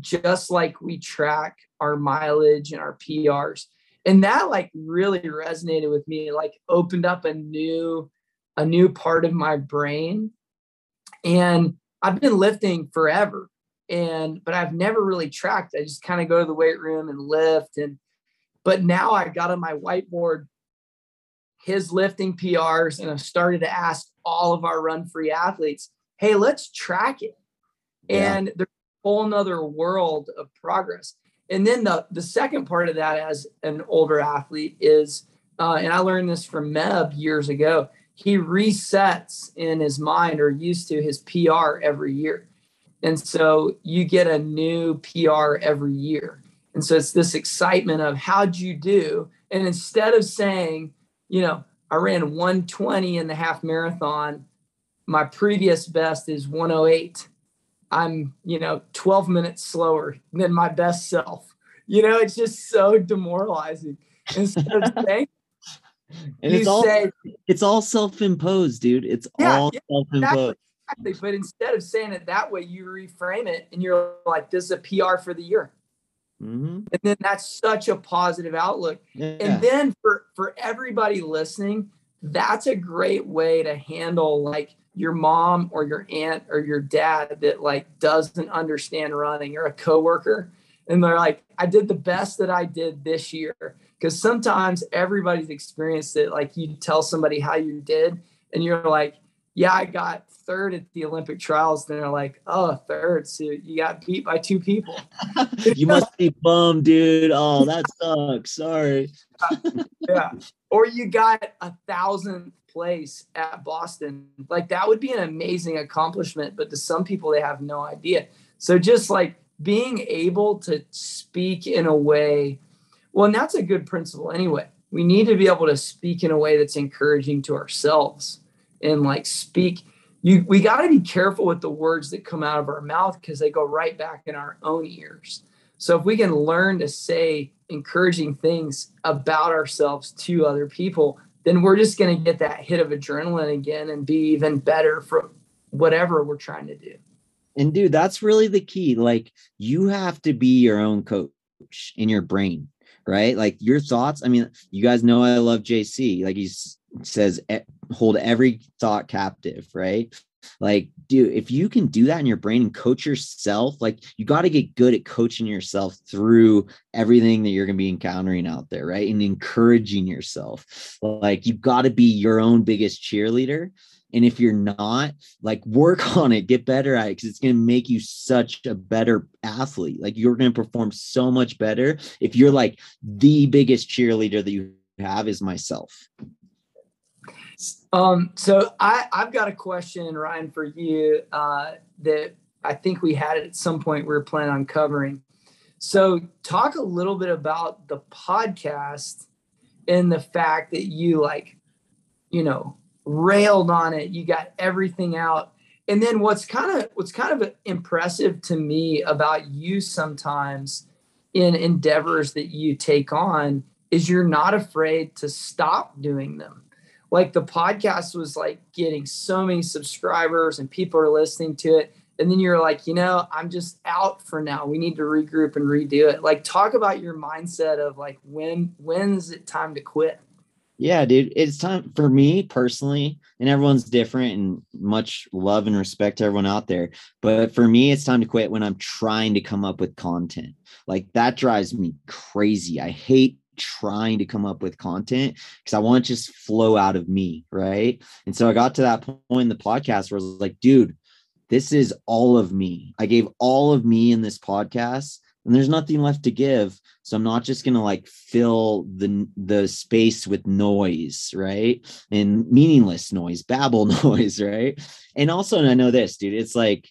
just like we track our mileage and our PRs and that like really resonated with me like opened up a new a new part of my brain. And i've been lifting forever and but i've never really tracked. I just kind of go to the weight room and lift and but now i got on my whiteboard his lifting prs and i've started to ask all of our run free athletes hey let's track it. Yeah. and there's a whole nother world of progress. And then the the second part of that as an older athlete is uh, and i learned this from meb years ago he resets in his mind or used to his pr every year and so you get a new pr every year and so it's this excitement of how'd you do and instead of saying you know i ran 120 in the half marathon my previous best is 108 I'm, you know, 12 minutes slower than my best self. You know, it's just so demoralizing. Instead of saying, and it's all say, it's all self-imposed, dude. It's yeah, all yeah, self-imposed. Exactly, exactly. But instead of saying it that way, you reframe it and you're like, this is a PR for the year. Mm-hmm. And then that's such a positive outlook. Yeah. And then for for everybody listening, that's a great way to handle like your mom or your aunt or your dad that like doesn't understand running or a coworker and they're like i did the best that i did this year because sometimes everybody's experienced it like you tell somebody how you did and you're like yeah i got third at the olympic trials and they're like oh third so you got beat by two people. You must be bummed dude. Oh that sucks. Sorry. Yeah. Or you got a thousandth place at Boston. Like that would be an amazing accomplishment, but to some people, they have no idea. So just like being able to speak in a way, well, and that's a good principle anyway. We need to be able to speak in a way that's encouraging to ourselves and like speak. You, we got to be careful with the words that come out of our mouth because they go right back in our own ears. So if we can learn to say encouraging things about ourselves to other people, then we're just going to get that hit of adrenaline again and be even better for whatever we're trying to do. And dude, that's really the key. Like you have to be your own coach in your brain, right? Like your thoughts. I mean, you guys know I love JC. Like he says, hold every thought captive, right? Like, dude, if you can do that in your brain and coach yourself, like you got to get good at coaching yourself through everything that you're going to be encountering out there, right? And encouraging yourself. Like, you've got to be your own biggest cheerleader. And if you're not, like, work on it, get better at it because it's going to make you such a better athlete. Like, you're going to perform so much better if you're like the biggest cheerleader that you have is myself. Um, so I, I've got a question, Ryan, for you uh, that I think we had at some point we were planning on covering. So talk a little bit about the podcast and the fact that you like, you know, railed on it. You got everything out. And then what's kind of what's kind of impressive to me about you sometimes in endeavors that you take on is you're not afraid to stop doing them like the podcast was like getting so many subscribers and people are listening to it. And then you're like you know i'm just out for now. We need to regroup and redo it. Like talk about your mindset of like when when's it time to quit? Yeah dude it's time for me personally and everyone's different and much love and respect to everyone out there but for me it's time to quit when i'm trying to come up with content. Like that drives me crazy. I hate trying to come up with content because I want to just flow out of me. Right. And so I got to that point in the podcast where I was like, dude, this is all of me. I gave all of me in this podcast and there's nothing left to give. So I'm not just gonna like fill the the space with noise, right? And meaningless noise, babble noise, right? And also, and I know this, dude, it's like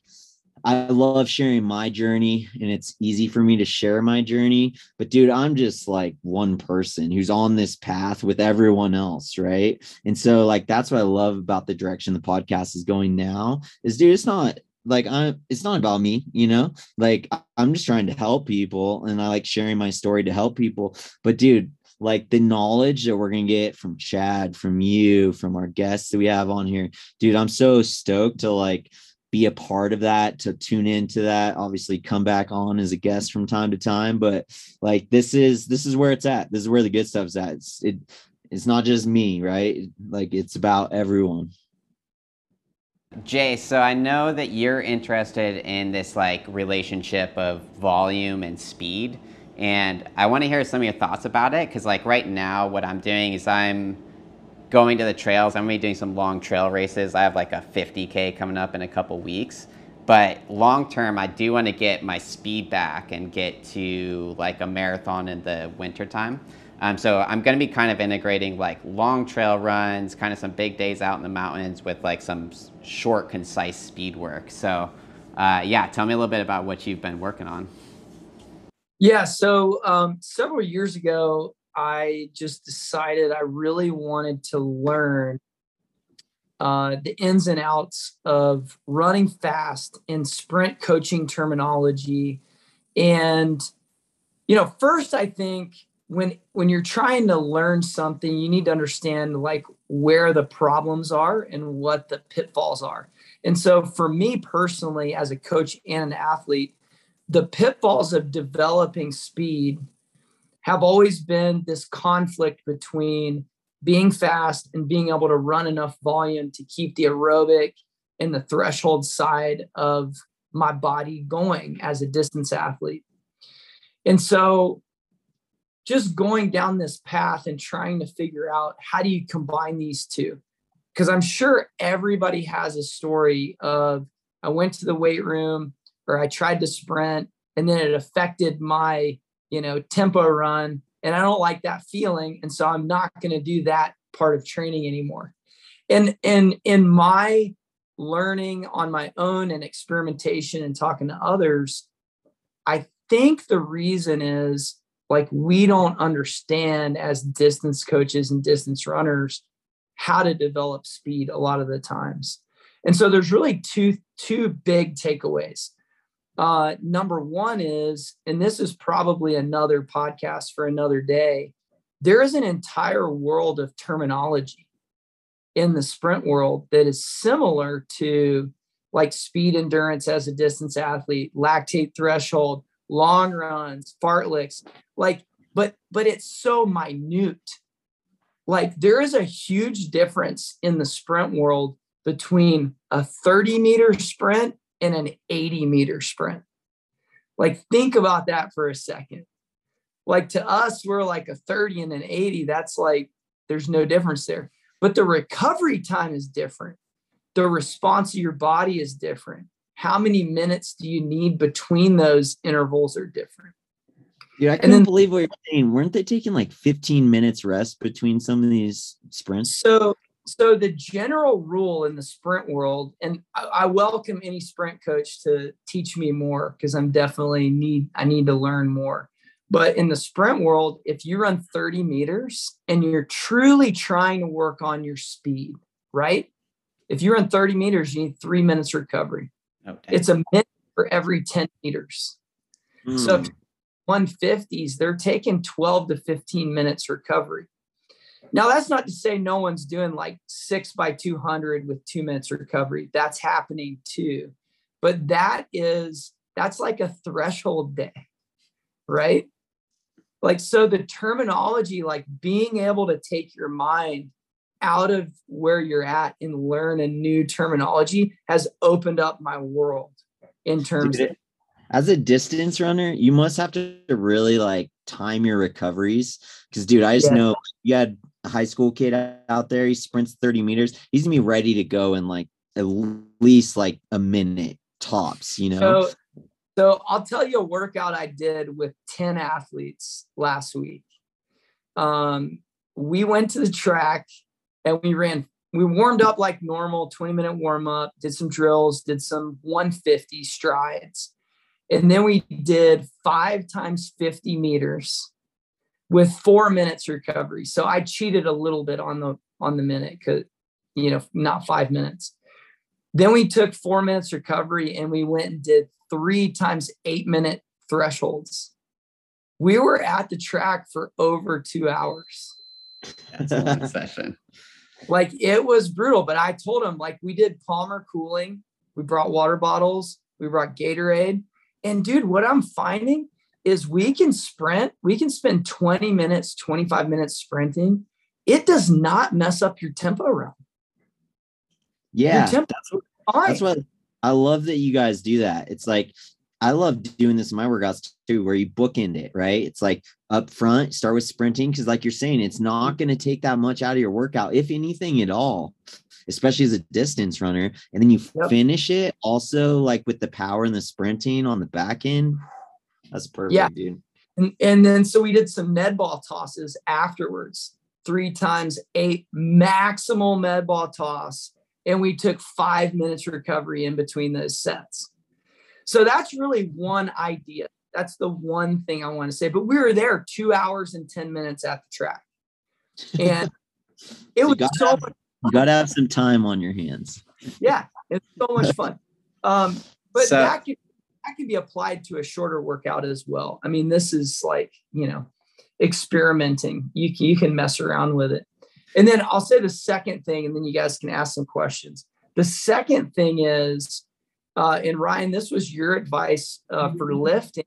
I love sharing my journey and it's easy for me to share my journey. But dude, I'm just like one person who's on this path with everyone else, right? And so like that's what I love about the direction the podcast is going now is dude, it's not like I'm it's not about me, you know? Like I'm just trying to help people and I like sharing my story to help people. But dude, like the knowledge that we're gonna get from Chad, from you, from our guests that we have on here, dude, I'm so stoked to like be a part of that, to tune into that, obviously come back on as a guest from time to time. But like this is this is where it's at. This is where the good stuff's at. It's it it's not just me, right? Like it's about everyone. Jay, so I know that you're interested in this like relationship of volume and speed. And I want to hear some of your thoughts about it because like right now what I'm doing is I'm going to the trails. I'm gonna be doing some long trail races. I have like a 50k coming up in a couple weeks. But long term, I do want to get my speed back and get to like a marathon in the wintertime. Um, so I'm going to be kind of integrating like long trail runs, kind of some big days out in the mountains with like some short, concise speed work. So uh, yeah, tell me a little bit about what you've been working on. Yeah, so um, several years ago, I just decided I really wanted to learn uh, the ins and outs of running fast in sprint coaching terminology. And, you know, first, I think when when you're trying to learn something you need to understand like where the problems are and what the pitfalls are and so for me personally as a coach and an athlete the pitfalls of developing speed have always been this conflict between being fast and being able to run enough volume to keep the aerobic and the threshold side of my body going as a distance athlete. And so just going down this path and trying to figure out how do you combine these two? Because I'm sure everybody has a story of I went to the weight room or I tried to sprint and then it affected my you know, tempo run. And I don't like that feeling. And so I'm not going to do that part of training anymore. And and in my learning on my own and experimentation and talking to others, I think the reason is like we don't understand as distance coaches and distance runners how to develop speed a lot of the times. And so there's really two two big takeaways. Uh, number one is, and this is probably another podcast for another day, there is an entire world of terminology in the sprint world that is similar to like speed endurance as a distance athlete, lactate threshold, long runs, fartleks, like, but but it's so minute. Like there is a huge difference in the sprint world between a 30 meter sprint and an 80 meter sprint. Like think about that for a second. Like to us, we're like a 30 and an 80. That's like there's no difference there. But the recovery time is different. The response of your body is different. How many minutes do you need between those intervals are different. Yeah, I couldn't then, believe what you're saying. Weren't they taking like 15 minutes rest between some of these sprints? So so the general rule in the sprint world, and I, I welcome any sprint coach to teach me more because I'm definitely need I need to learn more. But in the sprint world, if you run 30 meters and you're truly trying to work on your speed, right? If you run 30 meters, you need three minutes recovery. Okay. It's a minute for every 10 meters. Mm. So 150s, they're taking 12 to 15 minutes recovery. Now, that's not to say no one's doing like six by 200 with two minutes recovery. That's happening too. But that is, that's like a threshold day, right? like so the terminology like being able to take your mind out of where you're at and learn a new terminology has opened up my world in terms Dude, of as a distance runner you must have to really like time your recoveries because dude i just yeah. know you had high school kid out there he sprints 30 meters he's gonna be ready to go in like at least like a minute tops you know so so I'll tell you a workout I did with 10 athletes last week. Um, we went to the track and we ran, we warmed up like normal, 20 minute warm up, did some drills, did some 150 strides. And then we did five times 50 meters with four minutes recovery. So I cheated a little bit on the on the minute because you know, not five minutes. Then we took four minutes recovery and we went and did three times eight minute thresholds. We were at the track for over two hours. That's a long session. Like it was brutal, but I told him like we did Palmer cooling. We brought water bottles. We brought Gatorade. And dude, what I'm finding is we can sprint. We can spend 20 minutes, 25 minutes sprinting. It does not mess up your tempo run. Yeah, tempo that's what, that's what I love that you guys do that. It's like I love doing this in my workouts too, where you bookend it, right? It's like up front, start with sprinting, because like you're saying, it's not going to take that much out of your workout, if anything at all, especially as a distance runner. And then you yep. finish it also like with the power and the sprinting on the back end. That's perfect, yeah. dude. And, and then so we did some med ball tosses afterwards, three times eight maximal med ball toss and we took five minutes recovery in between those sets. So that's really one idea. That's the one thing I want to say. But we were there two hours and 10 minutes at the track. And it so was you so have, much You got to have some time on your hands. Yeah, it's so much fun. Um, but so, that, can, that can be applied to a shorter workout as well. I mean, this is like, you know, experimenting. You, you can mess around with it. And then I'll say the second thing, and then you guys can ask some questions. The second thing is, uh, and Ryan, this was your advice uh, for mm-hmm. lifting.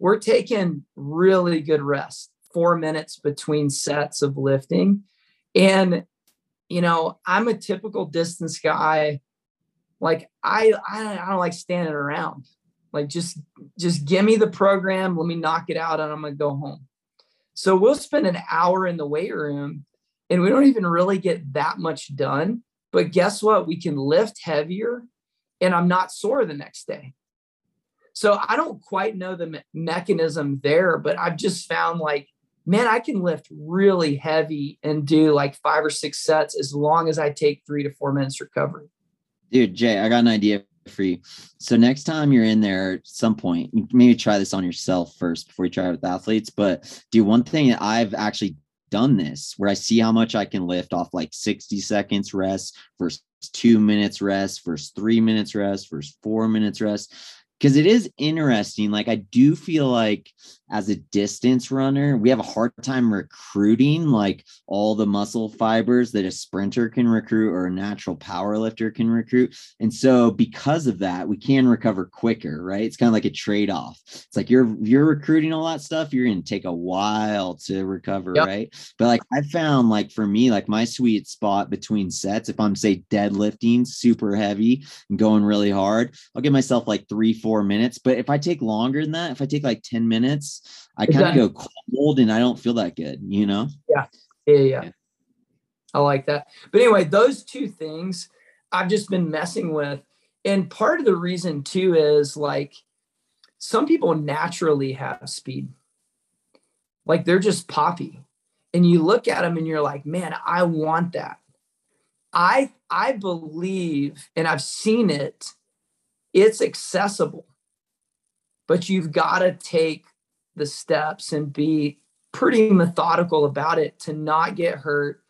We're taking really good rest, four minutes between sets of lifting. And, you know, I'm a typical distance guy. Like I, I, I don't like standing around. Like just, just give me the program. Let me knock it out and I'm to go home. So we'll spend an hour in the weight room and we don't even really get that much done. But guess what? We can lift heavier and I'm not sore the next day. So I don't quite know the me- mechanism there, but I've just found like, man, I can lift really heavy and do like five or six sets as long as I take three to four minutes recovery. Dude, Jay, I got an idea you. So next time you're in there at some point, maybe try this on yourself first before you try it with athletes. But do one thing that I've actually done this where I see how much I can lift off like 60 seconds rest versus two minutes rest versus three minutes rest versus four minutes rest. Because it is interesting. Like I do feel like as a distance runner, we have a hard time recruiting like all the muscle fibers that a sprinter can recruit or a natural power lifter can recruit. And so because of that, we can recover quicker, right? It's kind of like a trade-off. It's like you're you're recruiting all that stuff, you're gonna take a while to recover, yep. right? But like I found like for me, like my sweet spot between sets, if I'm say deadlifting super heavy and going really hard, I'll give myself like three, four minutes. But if I take longer than that, if I take like 10 minutes, I kind of go cold and I don't feel that good, you know? Yeah. yeah. Yeah. I like that. But anyway, those two things I've just been messing with. And part of the reason too is like some people naturally have speed. Like they're just poppy. And you look at them and you're like, man, I want that. I I believe and I've seen it, it's accessible but you've got to take the steps and be pretty methodical about it to not get hurt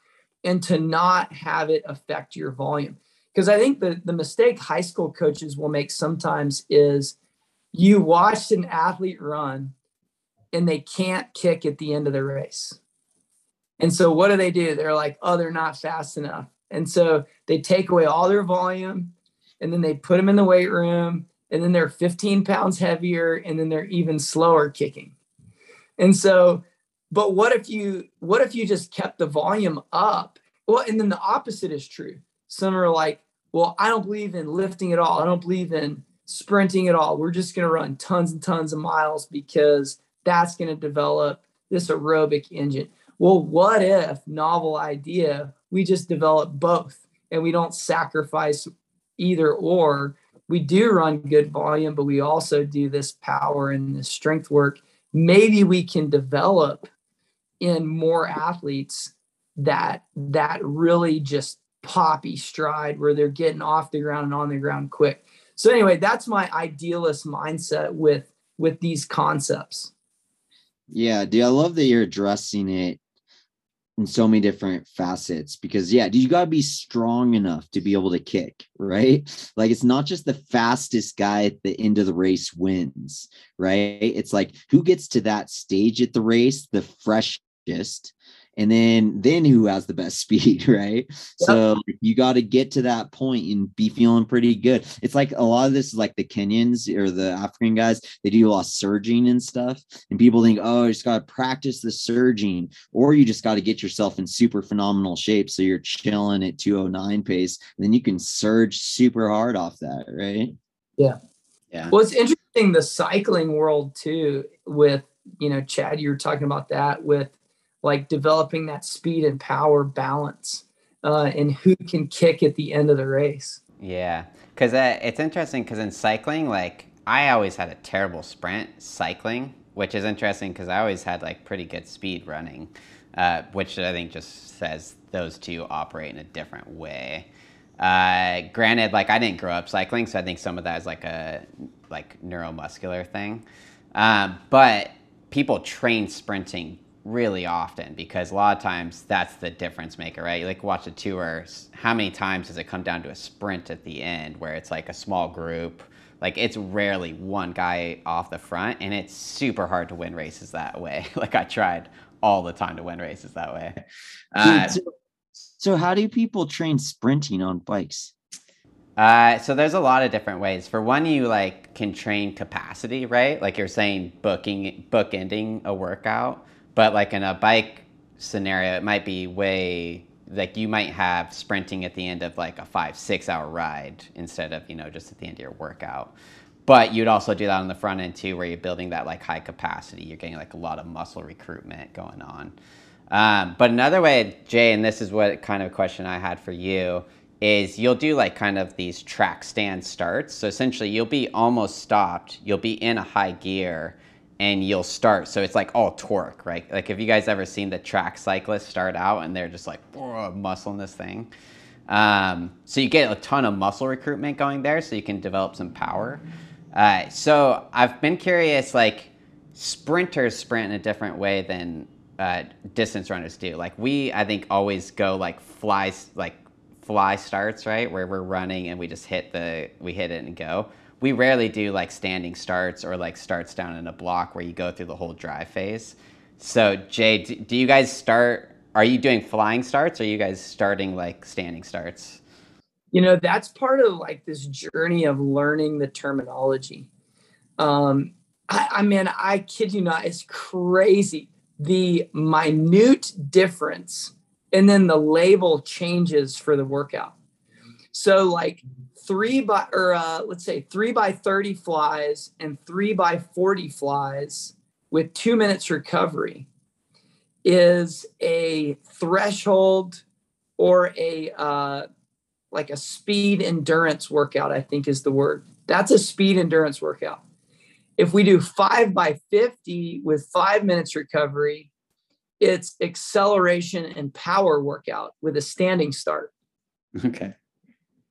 and to not have it affect your volume. Because I think the, the mistake high school coaches will make sometimes is you watched an athlete run and they can't kick at the end of the race. And so what do they do? They're like, oh, they're not fast enough. And so they take away all their volume and then they put them in the weight room and then they're 15 pounds heavier and then they're even slower kicking. And so but what if you what if you just kept the volume up? Well and then the opposite is true. Some are like well i don't believe in lifting at all. I don't believe in sprinting at all. We're just going to run tons and tons of miles because that's going to develop this aerobic engine. Well what if novel idea we just develop both and we don't sacrifice either or we do run good volume, but we also do this power and this strength work. Maybe we can develop in more athletes that that really just poppy stride where they're getting off the ground and on the ground quick. So anyway, that's my idealist mindset with with these concepts. Yeah, dude, I love that you're addressing it in so many different facets because yeah you got to be strong enough to be able to kick right? Like it's not just the fastest guy at the end of the race wins right? It's like who gets to that stage at the race the freshest and then then who has the best speed right? Yep. so you got to get to that point and be feeling pretty good. It's like a lot of this is like the kenyans or the african guys they do a lot of surging and stuff and people think oh you just got to practice the surging or you just got to get yourself in super phenomenal shape so you're chilling at 209 pace and then you can surge super hard off that right? Yeah. Yeah. Well it's interesting the cycling world too with you know chad you were talking about that with like developing that speed and power balance uh, and who can kick at the end of the race. Yeah, because uh, it's interesting because in cycling, like I always had a terrible sprint cycling, which is interesting because I always had like pretty good speed running, uh, which I think just says those two operate in a different way. Uh, granted, like I didn't grow up cycling, so I think some of that is like a like neuromuscular thing. Um, but people train sprinting really often because a lot of times that's the difference maker, right? You like watch a tour, how many times does it come down to a sprint at the end where it's like a small group? Like it's rarely one guy off the front and it's super hard to win races that way. like I tried all the time to win races that way. Uh, so, so, how do people train sprinting on bikes? Uh, so there's a lot of different ways. For one, you like can train capacity, right? Like you're saying, booking, bookending a workout. But like in a bike scenario, it might be way like you might have sprinting at the end of like a five six hour ride instead of you know just at the end of your workout. But you'd also do that on the front end too where you're building that like high capacity. You're getting like a lot of muscle recruitment going on. Um, but another way jay and this is what kind of question i had for you is you'll do like kind of these track stand starts. So essentially you'll be almost stopped. You'll be in a high gear and you'll start. So it's like all torque, right? Like if you guys ever seen the track cyclists start out and they're just like muscling this thing. Um, so you get a ton of muscle recruitment going there, so you can develop some power. Uh, so I've been curious, like sprinters sprint in a different way than uh, distance runners do. Like we, I think, always go like flies, like fly starts, right, where we're running and we just hit the we hit it and go we rarely do like standing starts or like starts down in a block where you go through the whole drive phase. So Jay, do, you guys start? Are you doing flying starts? Or are you guys starting like standing starts? You know, that's part of like this journey of learning the terminology. Um, I, I mean, I kid you not, it's crazy the minute difference and then the label changes for the workout. So like three by or uh, let's say three by 30 flies and three by 40 flies with two minutes recovery is a threshold or a uh, like a speed endurance workout, I think is the word. That's a speed endurance workout. If we do five by 50 with five minutes recovery, it's acceleration and power workout with a standing start. Okay.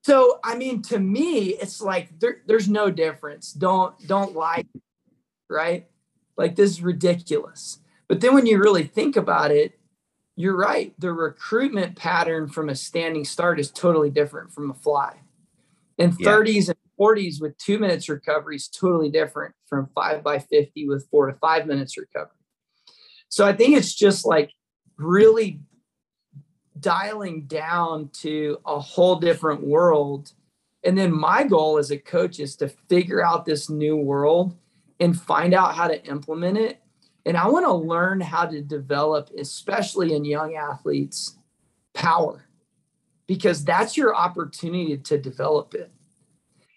So, I mean, to me, it's like there, there's no difference. Don't don't lie, right? Like this is ridiculous. But then when you really think about it, you're right. The recruitment pattern from a standing start is totally different from a fly. And yeah. 30s and 40s with two minutes recovery is totally different from five by 50 with four to five minutes recovery. So I think it's just like really dialing down to a whole different world. And then my goal as a coach is to figure out this new world and find out how to implement it. And I want to learn how to develop, especially in young athletes, power, because that's your opportunity to develop it.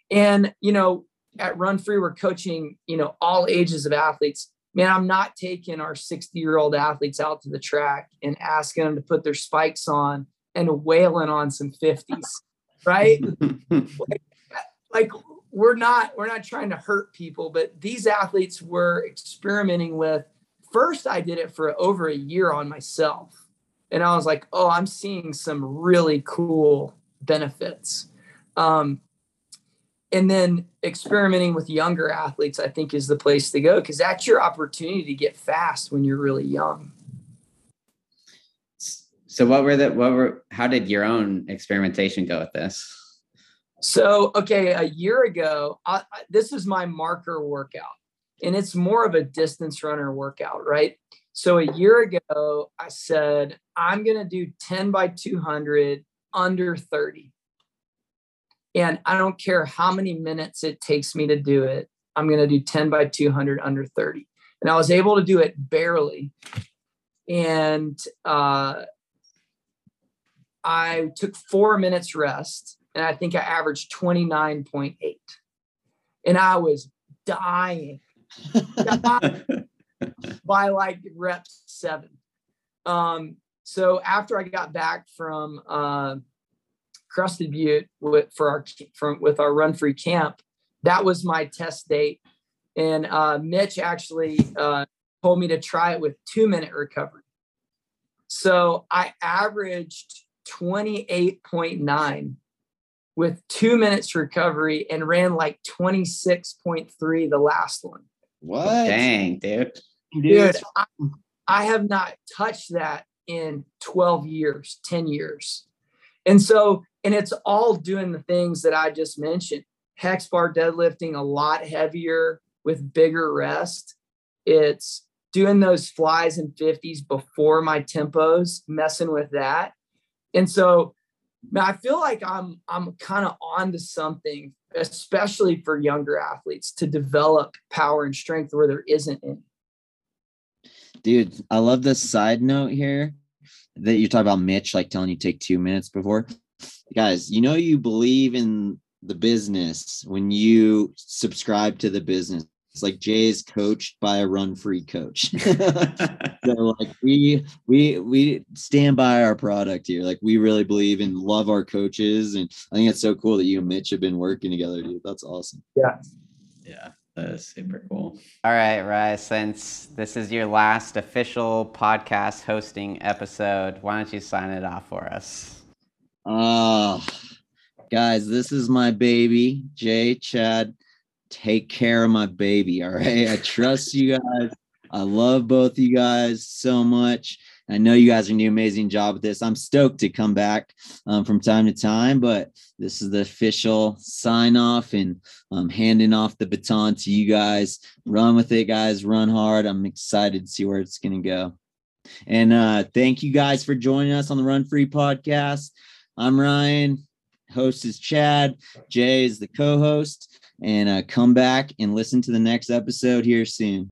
And, you know, at Run Free, we're coaching, you know, all ages of athletes man, I'm not taking our 60 year old athletes out to the track and asking them to put their spikes on and wailing on some 50s, right? like, like, we're not we're not trying to hurt people, but these athletes were experimenting with. First, I did it for over a year on myself, and I was like, oh, I'm seeing some really cool benefits. Um, and then experimenting with younger athletes i think is the place to go because that's your opportunity to get fast when you're really young. So what were the what were how did your own experimentation go with this? So okay a year ago I, I, this is my marker workout and it's more of a distance runner workout right? So a year ago i said i'm going to do 10 by 200 under 30 and I don't care how many minutes it takes me to do it. I'm going to do 10 by 200 under 30. And I was able to do it barely. And uh, I took four minutes rest. And I think I averaged 29.8. And I was dying, dying by like rep seven. Um, so after I got back from uh, Crested Butte with, for our from with our run free camp. That was my test date, and uh, Mitch actually uh, told me to try it with two minute recovery. So I averaged twenty eight point nine with two minutes recovery and ran like twenty six point three the last one. What? Dang, dude. Dude, I, I have not touched that in 12 years, 10 years. And so and it's all doing the things that I just mentioned. Hex bar deadlifting a lot heavier with bigger rest. It's doing those flies and 50s before my tempos, messing with that. And so I feel like I'm I'm kind of on to something, especially for younger athletes to develop power and strength where there isn't any. Dude, I love this side note here that you talk about Mitch like telling you take two minutes before guys, you know you believe in the business when you subscribe to the business. It's like Jay is coached by a run free coach. so like we we we stand by our product here. Like we really believe and love our coaches. And I think it's so cool that you and Mitch have been working together, dude. That's awesome. Yeah. Yeah. That is super cool. All right, Rye, since this is your last official podcast hosting episode, why don't you sign it off for us? Oh, guys, this is my baby, Jay, Chad. Take care of my baby. All right. I trust you guys. I love both you guys so much. I know you guys are doing an amazing job with this. I'm stoked to come back um, from time to time, but this is the official sign off and um, handing off the baton to you guys. Run with it, guys. Run hard. I'm excited to see where it's going to go. And uh, thank you guys for joining us on the Run Free podcast. I'm Ryan. Host is Chad. Jay is the co host. And uh, come back and listen to the next episode here soon.